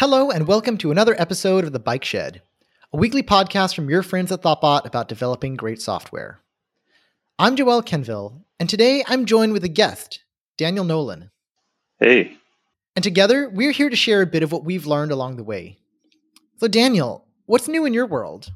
Hello, and welcome to another episode of The Bike Shed, a weekly podcast from your friends at Thoughtbot about developing great software. I'm Joel Quenneville, and today I'm joined with a guest, Daniel Nolan. Hey. And together, we're here to share a bit of what we've learned along the way. So, Daniel, what's new in your world?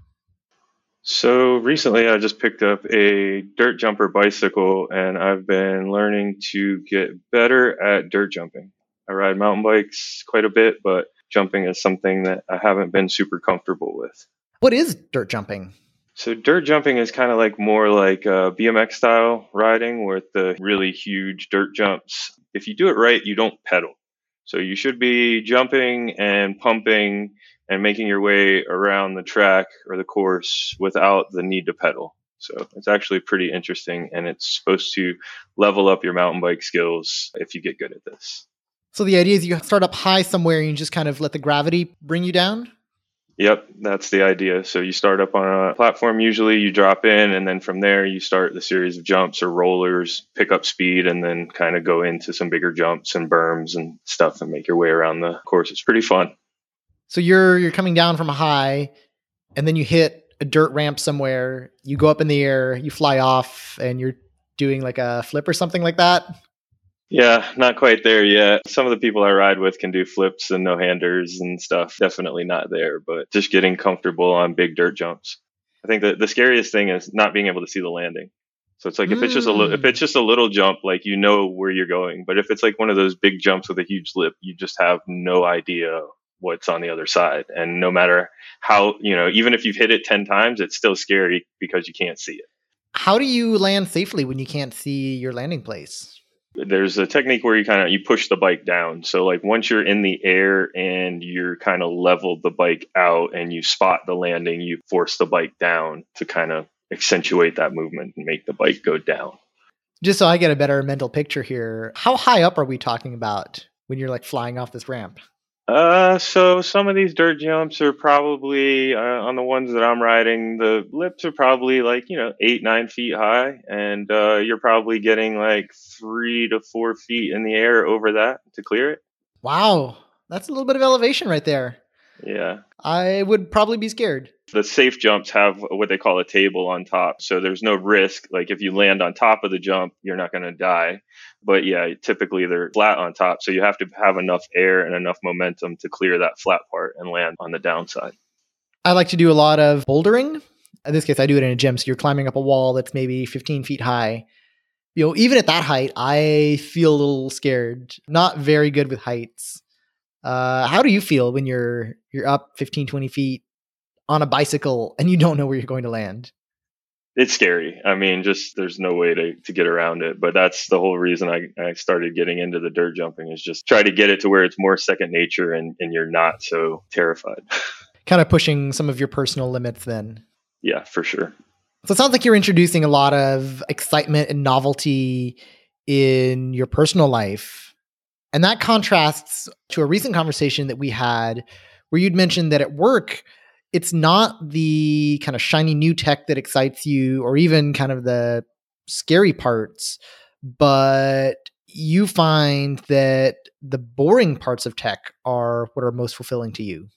So, recently I just picked up a dirt jumper bicycle, and I've been learning to get better at dirt jumping. I ride mountain bikes quite a bit, but jumping is something that I haven't been super comfortable with. What is dirt jumping? So dirt jumping is kind of like more like uh, BMX style riding with the really huge dirt jumps. If you do it right, you don't pedal. So you should be jumping and pumping and making your way around the track or the course without the need to pedal. So it's actually pretty interesting and it's supposed to level up your mountain bike skills if you get good at this. So the idea is you start up high somewhere and you just kind of let the gravity bring you down? Yep, that's the idea. So you start up on a platform, usually you drop in, and then from there you start the series of jumps or rollers, pick up speed, and then kind of go into some bigger jumps and berms and stuff and make your way around the course. It's pretty fun. So you're you're coming down from a high, and then you hit a dirt ramp somewhere. You go up in the air, you fly off, and you're doing like a flip or something like that. Yeah, not quite there yet. Some of the people I ride with can do flips and no handers and stuff. Definitely not there, but just getting comfortable on big dirt jumps. I think that the scariest thing is not being able to see the landing. So it's like if it's just a li- if it's just a little jump, like you know where you're going. But if it's like one of those big jumps with a huge lip, you just have no idea what's on the other side. And no matter how you know, even if you've hit it ten times, it's still scary because you can't see it. How do you land safely when you can't see your landing place? There's a technique where you kind of you push the bike down. So like once you're in the air and you're kind of leveled the bike out and you spot the landing you force the bike down to kind of accentuate that movement and make the bike go down. Just so i get a better mental picture here how high up are we talking about when you're like flying off this ramp uh, so some of these dirt jumps are probably uh, on the ones that I'm riding. The lips are probably like you know eight nine feet high, and uh, you're probably getting like three to four feet in the air over that to clear it. Wow, that's a little bit of elevation right there. Yeah, I would probably be scared. The safe jumps have what they call a table on top, so there's no risk. Like if you land on top of the jump, you're not going to die but yeah, typically they're flat on top. So you have to have enough air and enough momentum to clear that flat part and land on the downside. I like to do a lot of bouldering. In this case, I do it in a gym. So you're climbing up a wall that's maybe 15 feet high. You know, even at that height, I feel a little scared. Not very good with heights. Uh, how do you feel when you're you're up 15, 20 feet on a bicycle and you don't know where you're going to land? it's scary. I mean, just there's no way to, to get around it. But that's the whole reason I, I started getting into the dirt jumping is just try to get it to where it's more second nature and, and you're not so terrified. kind of pushing some of your personal limits then. Yeah, for sure. So it sounds like you're introducing a lot of excitement and novelty in your personal life. And that contrasts to a recent conversation that we had where you'd mentioned that at work, it's not the kind of shiny new tech that excites you or even kind of the scary parts, but you find that the boring parts of tech are what are most fulfilling to you.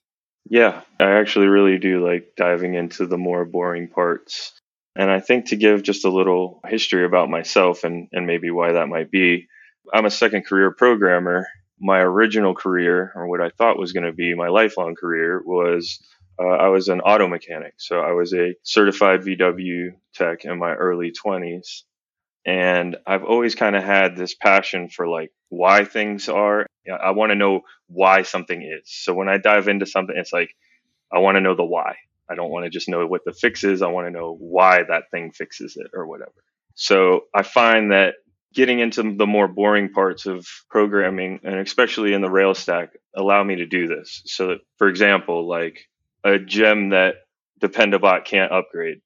Yeah, I actually really do like diving into the more boring parts. And I think to give just a little history about myself and, and maybe why that might be, I'm a second career programmer. My original career, or what I thought was going to be my lifelong career, was uh, I was an auto mechanic. So I was a certified VW tech in my early 20s. And I've always kind of had this passion for like why things are. I want to know why something is. So when I dive into something, it's like, I want to know the why. I don't want to just know what the fix is. I want to know why that thing fixes it or whatever. So I find that getting into the more boring parts of programming and especially in the Rails stack allow me to do this. So that, for example, like a gem that Dependabot can't upgrade.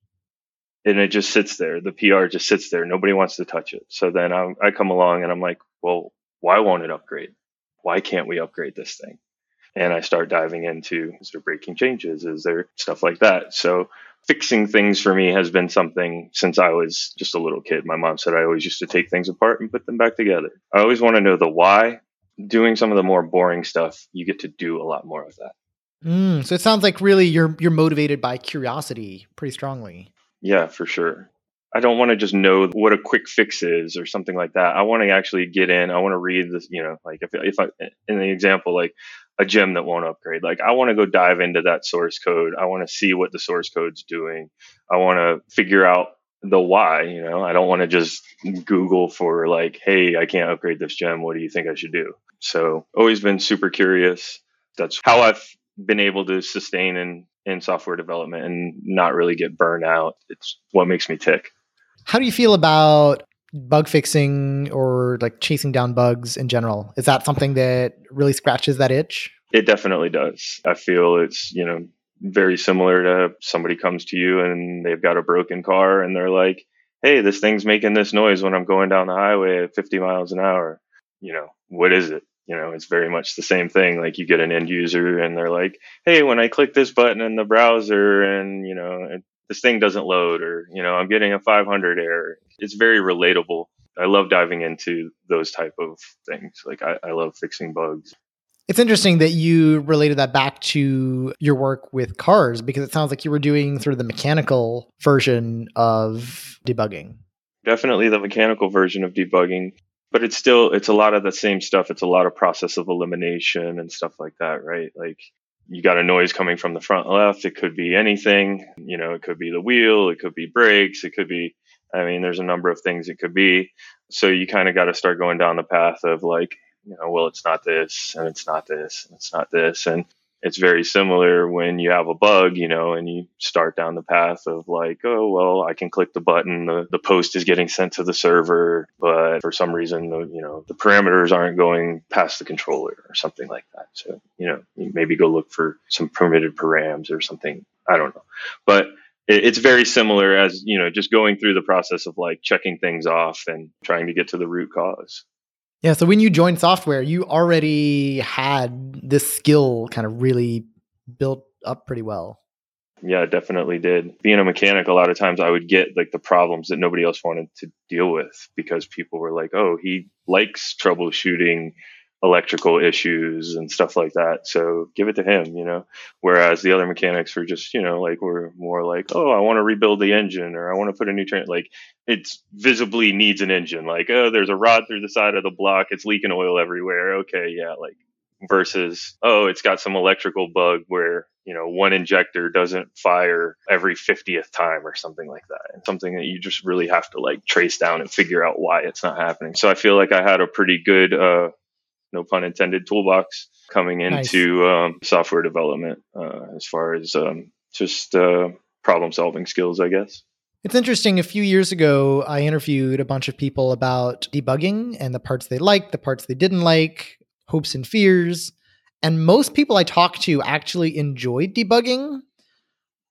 And it just sits there. The PR just sits there. Nobody wants to touch it. So then I, I come along and I'm like, well, why won't it upgrade? Why can't we upgrade this thing? And I start diving into is there breaking changes? Is there stuff like that? So fixing things for me has been something since I was just a little kid. My mom said I always used to take things apart and put them back together. I always want to know the why doing some of the more boring stuff, you get to do a lot more of that. Mm, so it sounds like really you're you're motivated by curiosity pretty strongly. Yeah, for sure. I don't want to just know what a quick fix is or something like that. I want to actually get in. I want to read this, you know, like if, if I, in the example, like a gem that won't upgrade, like I want to go dive into that source code. I want to see what the source code's doing. I want to figure out the why, you know, I don't want to just Google for like, Hey, I can't upgrade this gem. What do you think I should do? So always been super curious. That's how I've been able to sustain in, in software development and not really get burned out. It's what makes me tick. How do you feel about bug fixing or like chasing down bugs in general? Is that something that really scratches that itch? It definitely does. I feel it's, you know, very similar to somebody comes to you and they've got a broken car and they're like, Hey, this thing's making this noise when I'm going down the highway at 50 miles an hour. You know, what is it? You know, it's very much the same thing. Like you get an end user and they're like, Hey, when I click this button in the browser and, you know, it, this thing doesn't load or you know i'm getting a 500 error. It's very relatable. I love diving into those type of things. Like i, I love fixing bugs. It's interesting that you related that back to your work with cars because it sounds like you were doing sort of the mechanical version of debugging. Definitely the mechanical version of debugging but it's still it's a lot of the same stuff. It's a lot of process of elimination and stuff like that right? Like you got a noise coming from the front left. It could be anything, you know, it could be the wheel, it could be brakes, it could be, I mean, there's a number of things it could be. So you kind of got to start going down the path of like, you know, well, it's not this and it's not this and it's not this. And it's very similar when you have a bug, you know, and you start down the path of like, oh, well, I can click the button, the, the post is getting sent to the server, but for some reason, the, you know, the parameters aren't going past the controller or something like that. So, you know, maybe go look for some permitted params or something. I don't know. But it's very similar as, you know, just going through the process of like checking things off and trying to get to the root cause. Yeah. So when you joined software, you already had this skill kind of really built up pretty well. Yeah, definitely did. Being a mechanic, a lot of times I would get like the problems that nobody else wanted to deal with because people were like, oh, he likes troubleshooting electrical issues and stuff like that. So give it to him, you know. Whereas the other mechanics were just, you know, like we're more like, oh, I want to rebuild the engine or I want to put a new train. Like it's visibly needs an engine. Like oh, there's a rod through the side of the block. It's leaking oil everywhere. Okay, yeah, like versus oh, it's got some electrical bug where you know one injector doesn't fire every 50th time or something like that and something that you just really have to like trace down and figure out why it's not happening so i feel like i had a pretty good uh, no pun intended, toolbox coming into nice. um, software development uh, as far as um, just uh, problem solving skills, I guess. It's interesting. A few years ago, I interviewed a bunch of people about debugging and the parts they liked, the parts they didn't like, hopes and fears. And most people I talked to actually enjoyed debugging,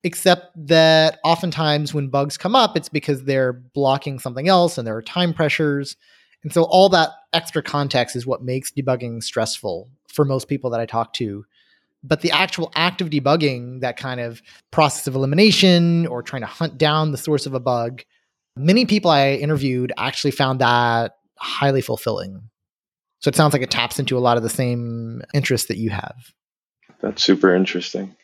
except that oftentimes when bugs come up, it's because they're blocking something else and there are time pressures. And so all that extra context is what makes debugging stressful for most people that I talk to. But the actual act of debugging, that kind of process of elimination or trying to hunt down the source of a bug, many people I interviewed actually found that highly fulfilling. So it sounds like it taps into a lot of the same interests that you have. That's super interesting.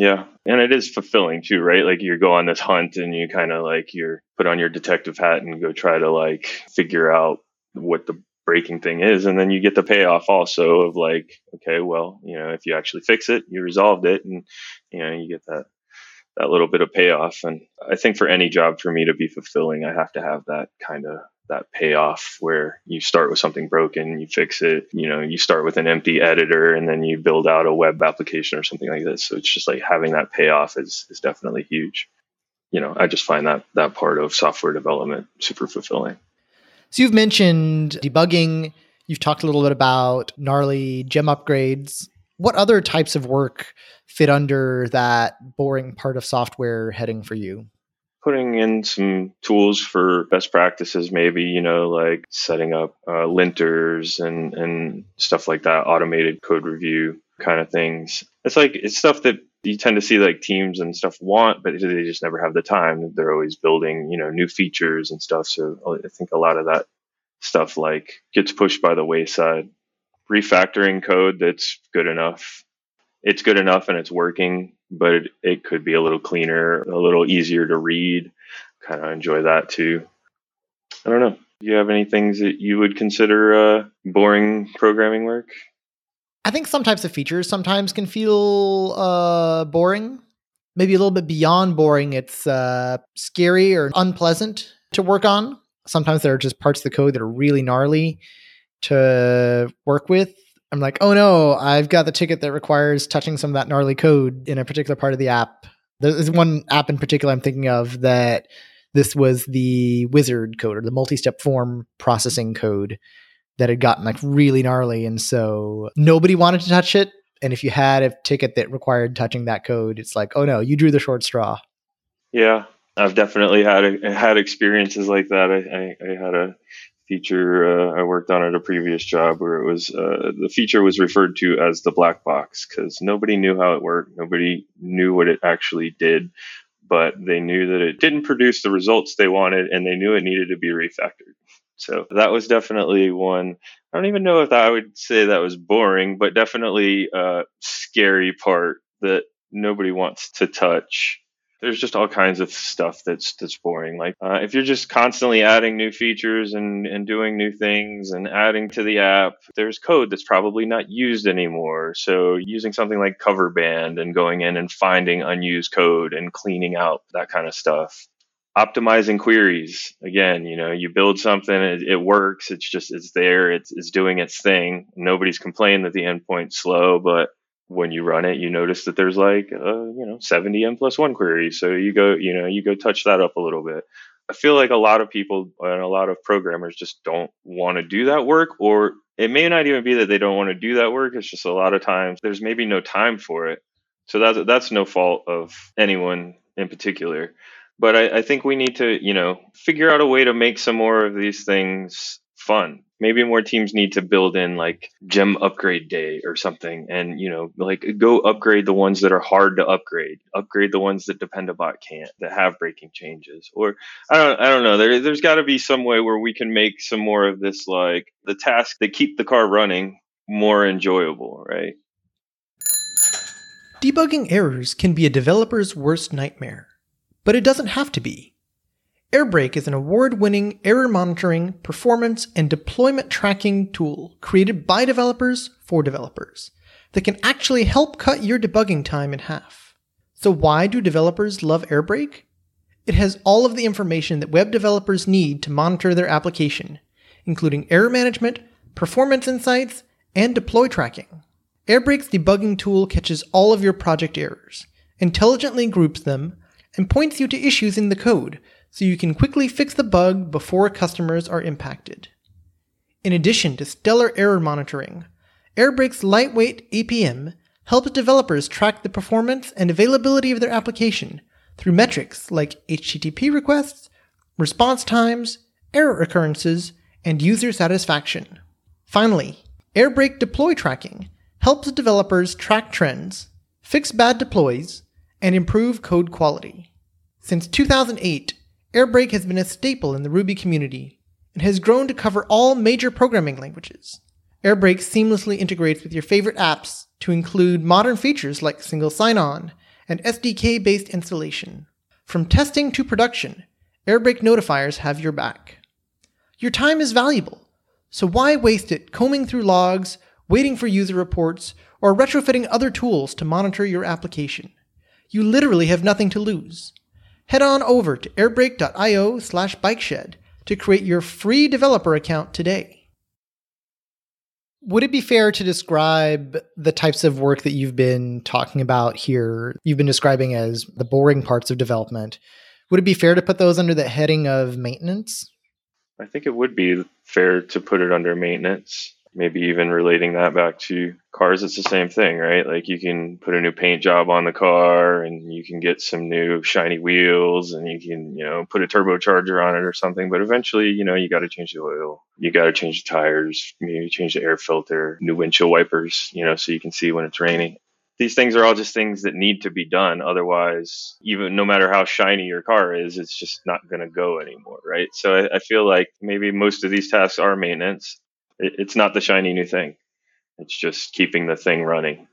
Yeah. And it is fulfilling too, right? Like you go on this hunt and you kind of like you're put on your detective hat and go try to like figure out what the breaking thing is. And then you get the payoff also of like, okay, well, you know, if you actually fix it, you resolved it and, you know, you get that, that little bit of payoff. And I think for any job for me to be fulfilling, I have to have that kind of that payoff where you start with something broken, you fix it, you know, you start with an empty editor and then you build out a web application or something like this. So it's just like having that payoff is, is definitely huge. You know, I just find that that part of software development super fulfilling. So you've mentioned debugging, you've talked a little bit about gnarly gem upgrades. What other types of work fit under that boring part of software heading for you? Putting in some tools for best practices, maybe, you know, like setting up uh, linters and, and stuff like that, automated code review kind of things. It's like, it's stuff that you tend to see like teams and stuff want, but they just never have the time. They're always building, you know, new features and stuff. So I think a lot of that stuff like gets pushed by the wayside refactoring code that's good enough. It's good enough and it's working, but it, it could be a little cleaner, a little easier to read. Kind of enjoy that too. I don't know. Do you have any things that you would consider uh, boring programming work? I think some types of features sometimes can feel uh, boring. Maybe a little bit beyond boring. It's uh, scary or unpleasant to work on. Sometimes there are just parts of the code that are really gnarly to work with. I'm like, oh no, I've got the ticket that requires touching some of that gnarly code in a particular part of the app. There's one app in particular I'm thinking of that this was the wizard code or the multi-step form processing code that had gotten like really gnarly and so nobody wanted to touch it and if you had a ticket that required touching that code it's like oh no you drew the short straw yeah i've definitely had had experiences like that i, I, I had a feature uh, i worked on at a previous job where it was uh, the feature was referred to as the black box because nobody knew how it worked nobody knew what it actually did but they knew that it didn't produce the results they wanted and they knew it needed to be refactored so that was definitely one. I don't even know if I would say that was boring, but definitely a scary part that nobody wants to touch. There's just all kinds of stuff that's that's boring. Like uh, if you're just constantly adding new features and and doing new things and adding to the app, there's code that's probably not used anymore. So using something like Coverband and going in and finding unused code and cleaning out that kind of stuff optimizing queries again you know you build something it, it, works it's just it's there it's, it's doing its thing nobody's complaining that the endpoint's slow but when you run it you notice that there's like uh, you know 70 n plus one queries. So you go you know you go touch that up a little bit. I feel like a lot of people and a lot of programmers just don't want to do that work or it may not even be that they don't want to do that work. It's just a lot of times there's maybe no time for it. So that's that's no fault of anyone in particular. But I, I, think we need to, you know, figure out a way to make some more of these things fun. Maybe more teams need to build in like gem upgrade day or something, and you know, like go upgrade the ones that are hard to upgrade, upgrade the ones that Dependabot can't, that have breaking changes. Or I don't, I don't know. There, there's got to be some way where we can make some more of this, like the tasks that keep the car running, more enjoyable, right? Debugging errors can be a developer's worst nightmare but it doesn't have to be. Airbrake is an award winning error monitoring, performance, and deployment tracking tool created by developers for developers that can actually help cut your debugging time in half. So, why do developers love Airbrake? It has all of the information that web developers need to monitor their application, including error management, performance insights, and deploy tracking. Airbrake's debugging tool catches all of your project errors, intelligently groups them, and points you to issues in the code so you can quickly fix the bug before customers are impacted. In addition to stellar error monitoring, Airbrake's lightweight APM helps developers track the performance and availability of their application through metrics like HTTP requests, response times, error occurrences, and user satisfaction. Finally, Airbrake deploy tracking helps developers track trends, fix bad deploys, and improve code quality. Since 2008, Airbrake has been a staple in the Ruby community and has grown to cover all major programming languages. Airbrake seamlessly integrates with your favorite apps to include modern features like single sign on and SDK based installation. From testing to production, Airbrake notifiers have your back. Your time is valuable, so why waste it combing through logs, waiting for user reports, or retrofitting other tools to monitor your application? You literally have nothing to lose head on over to airbrake.io slash bikeshed to create your free developer account today. Would it be fair to describe the types of work that you've been talking about here? You've been describing as the boring parts of development. Would it be fair to put those under the heading of maintenance? I think it would be fair to put it under maintenance maybe even relating that back to cars it's the same thing right? Like you can put a new paint job on the car and you can get some new shiny wheels and you can you know put a turbocharger on it or something but eventually you know you got to change the oil. You got to change the tires maybe change the air filter new windshield wipers you know so you can see when it's raining. These things are all just things that need to be done otherwise even no matter how shiny your car is it's just not going to go anymore right? So I, I feel like maybe most of these tasks are maintenance it's not the shiny new thing. It's just keeping the thing running.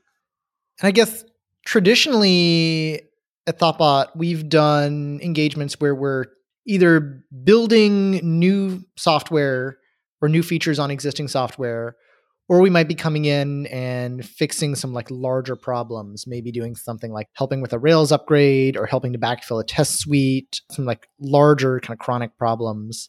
And I guess traditionally at Thoughtbot, we've done engagements where we're either building new software or new features on existing software or we might be coming in and fixing some like larger problems maybe doing something like helping with a rails upgrade or helping to backfill a test suite some like larger kind of chronic problems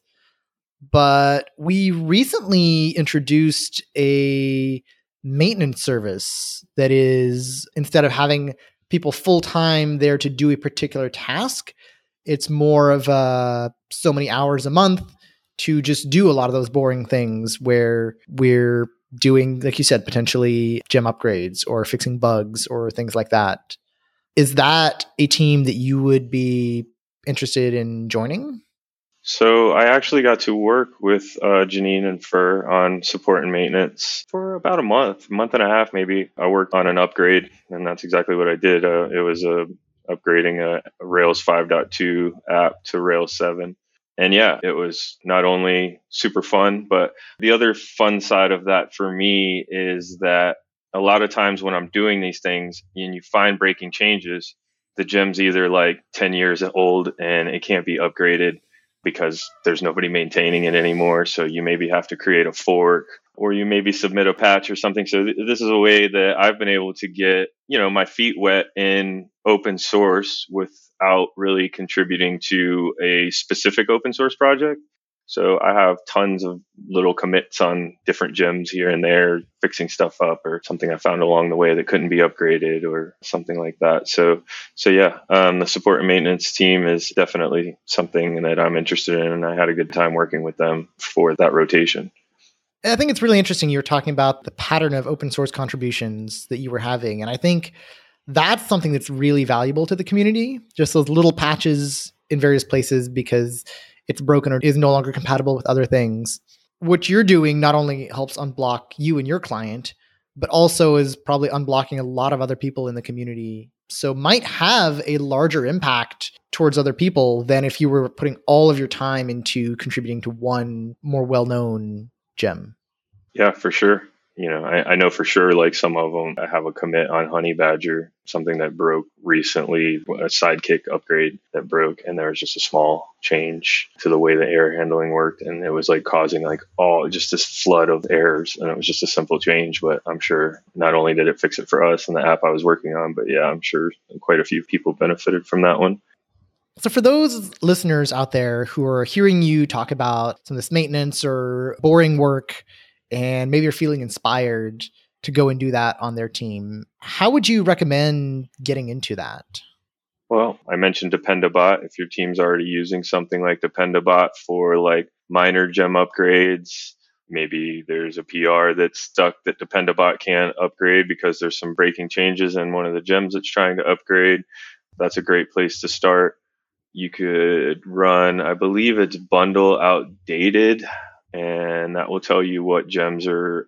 but we recently introduced a maintenance service that is instead of having people full time there to do a particular task it's more of a so many hours a month to just do a lot of those boring things where we're doing, like you said, potentially gem upgrades or fixing bugs or things like that. Is that a team that you would be interested in joining? So I actually got to work with uh, Janine and Fur on support and maintenance for about a month, month and a half maybe. I worked on an upgrade, and that's exactly what I did. Uh, it was a upgrading a, a Rails 5.2 app to Rails 7 and yeah, it was not only super fun, but the other fun side of that for me is that a lot of times when I'm doing these things and you find breaking changes, the gem's either like 10 years old and it can't be upgraded because there's nobody maintaining it anymore. So you maybe have to create a fork or you maybe submit a patch or something. So th- this is a way that I've been able to get, you know, my feet wet in open source without really contributing to a specific open source project. So I have tons of little commits on different gems here and there, fixing stuff up or something I found along the way that couldn't be upgraded or something like that. So, so yeah, um, the support and maintenance team is definitely something that I'm interested in, and I had a good time working with them for that rotation. I think it's really interesting. You were talking about the pattern of open source contributions that you were having, and I think that's something that's really valuable to the community. Just those little patches in various places because it's broken or is no longer compatible with other things. What you're doing not only helps unblock you and your client, but also is probably unblocking a lot of other people in the community. So might have a larger impact towards other people than if you were putting all of your time into contributing to one more well-known gem. Yeah, for sure you know, I, I, know for sure, like some of them I have a commit on Honeybadger, something that broke recently, a Sidekiq upgrade that broke, and there was just a small change to the way the error handling worked. And it was like causing like all just this flood of errors. And it was just a simple change, but I'm sure not only did it fix it for us and the app I was working on, but yeah, I'm sure quite a few people benefited from that one. So, for those listeners out there who are hearing you talk about some of this maintenance or boring work, and maybe you're feeling inspired to go and do that on their team, how would you recommend getting into that? Well, I mentioned Dependabot. If your team's already using something like Dependabot for like minor gem upgrades, maybe there's a PR that's stuck that Dependabot can't upgrade because there's some breaking changes in one of the gems it's trying to upgrade. That's a great place to start. You could run, I believe it's bundle outdated and that will tell you what gems are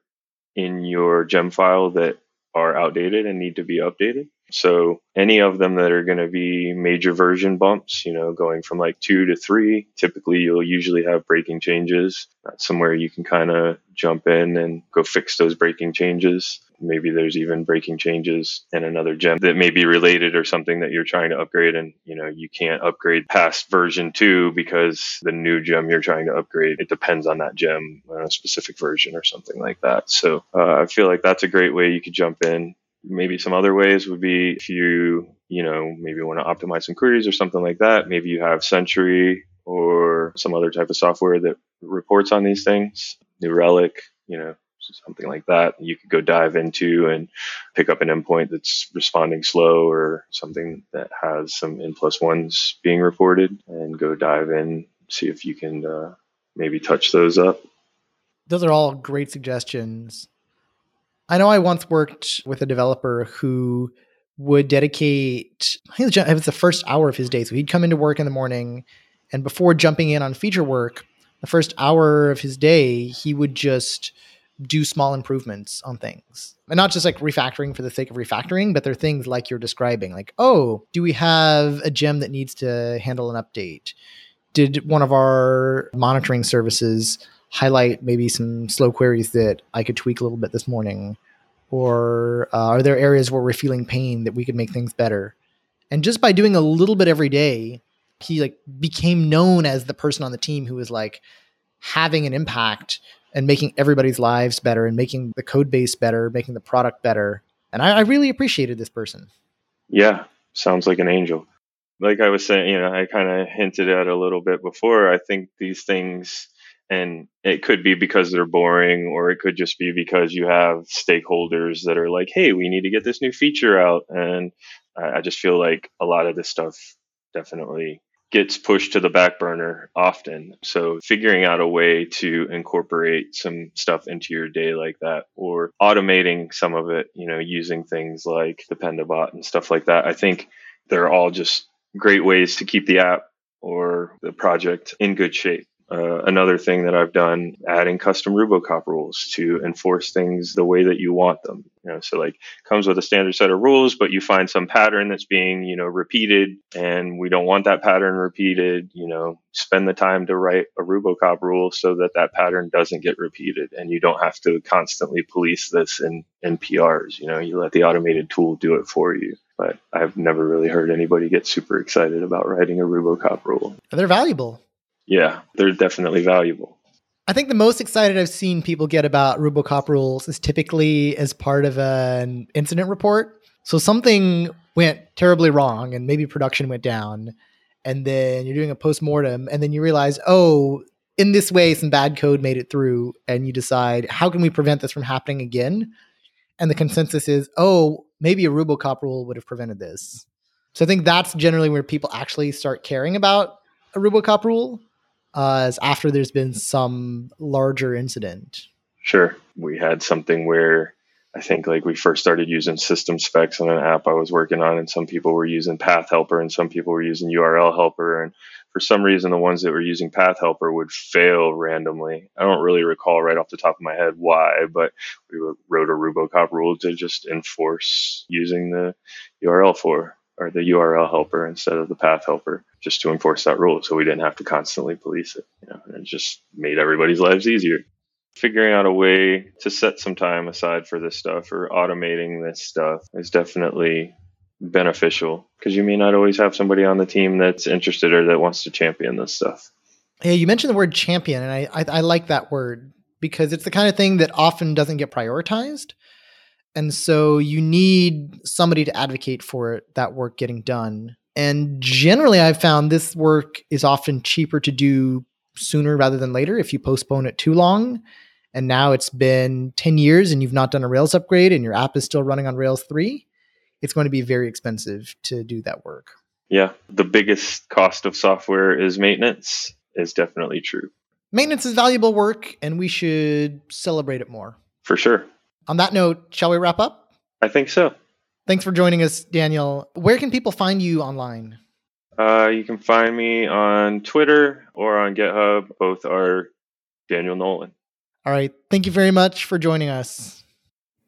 in your gem file that are outdated and need to be updated. So any of them that are going to be major version bumps, you know, going from like two to three, typically you'll usually have breaking changes. That's somewhere you can kind of jump in and go fix those breaking changes. Maybe there's even breaking changes in another gem that may be related or something that you're trying to upgrade and you know you can't upgrade past version 2 because the new gem you're trying to upgrade it depends on that gem on a specific version or something like that. So uh, I feel like that's a great way you could jump in. Maybe some other ways would be if you you know maybe want to optimize some queries or something like that. Maybe you have Sentry or some other type of software that reports on these things. New Relic, you know, something like that you could go dive into and pick up an endpoint that's responding slow or something that has some n plus ones being reported and go dive in see if you can uh, maybe touch those up. Those are all great suggestions. I know i once worked with a developer who would dedicate it was the first hour of his day. So he'd come into work in the morning and before jumping in on feature work the first hour of his day he would just do small improvements on things. And not just like refactoring for the sake of refactoring but they're things like you're describing like oh do we have a gem that needs to handle an update? Did one of our monitoring services highlight maybe some slow queries that i could tweak a little bit this morning? Or uh, are there areas where we're feeling pain that we could make things better? And just by doing a little bit every day he like became known as the person on the team who was like having an impact and making everybody's lives better and making the code base better making the product better. And i, I really appreciated this person. Yeah sounds like an angel. Like i was saying you know i kind of hinted at a little bit before i think these things and it could be because they're boring or it could just be because you have stakeholders that are like hey we need to get this new feature out. And i, I just feel like a lot of this stuff definitely gets pushed to the back burner often. So figuring out a way to incorporate some stuff into your day like that or automating some of it you know using things like dependabot and stuff like that i think they're all just great ways to keep the app or the project in good shape uh, another thing that I've done, adding custom Rubocop rules to enforce things the way that you want them. You know, so like comes with a standard set of rules, but you find some pattern that's being, you know, repeated and we don't want that pattern repeated, you know, spend the time to write a Rubocop rule so that that pattern doesn't get repeated and you don't have to constantly police this in, in PRs. You know, you let the automated tool do it for you but I've never really heard anybody get super excited about writing a Rubocop rule. They're valuable yeah, they're definitely valuable. I think the most excited I've seen people get about Rubocop rules is typically as part of an incident report. So something went terribly wrong and maybe production went down and then you're doing a post-mortem and then you realize, "Oh, in this way some bad code made it through." And you decide, "How can we prevent this from happening again?" And the consensus is, "Oh, maybe a Rubocop rule would have prevented this." So I think that's generally where people actually start caring about a Rubocop rule uh, after there's been some larger incident. Sure. We had something where I think like we first started using system specs on an app I was working on, and some people were using Path Helper and some people were using URL Helper. And for some reason, the ones that were using Path Helper would fail randomly. I don't really recall right off the top of my head why, but we wrote a Rubocop rule to just enforce using the URL for or the URL helper instead of the path helper just to enforce that rule so we didn't have to constantly police it. You know, and it just made everybody's lives easier. Figuring out a way to set some time aside for this stuff or automating this stuff is definitely beneficial because you may not always have somebody on the team that's interested or that wants to champion this stuff. Yeah, you mentioned the word champion, and I, I, I like that word because it's the kind of thing that often doesn't get prioritized. And so you need somebody to advocate for it, that work getting done. And generally, I've found this work is often cheaper to do sooner rather than later if you postpone it too long. And now it's been 10 years and you've not done a Rails upgrade and your app is still running on Rails 3, it's going to be very expensive to do that work. Yeah. The biggest cost of software is maintenance, is definitely true. Maintenance is valuable work and we should celebrate it more. For sure. On that note, shall we wrap up? I think so. Thanks for joining us, Daniel. Where can people find you online? Uh, you can find me on Twitter or on GitHub. Both are Daniel Nolan. All right. Thank you very much for joining us.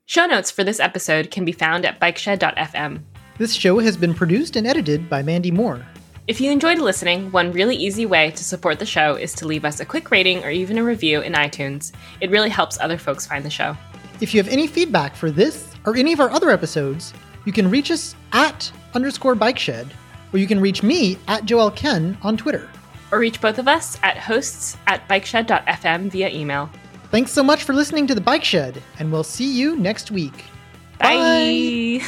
Show notes for this episode can be found at bikeshed.fm. This show has been produced and edited by Mandy Moore. If you enjoyed listening, one really easy way to support the show is to leave us a quick rating or even a review in iTunes. It really helps other folks find the show. If you have any feedback for this or any of our other episodes, you can reach us at underscore bikeshed, or you can reach me at Joel Ken on Twitter. Or reach both of us at hosts at bikeshed.fm via email. Thanks so much for listening to The Bike Shed, and we'll see you next week. Bye. Bye.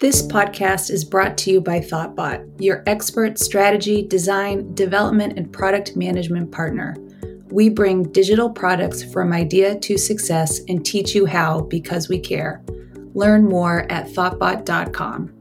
This podcast is brought to you by Thoughtbot, your expert strategy, design, development, and product management partner. We bring digital products from idea to success and teach you how because we care. Learn more at thoughtbot.com.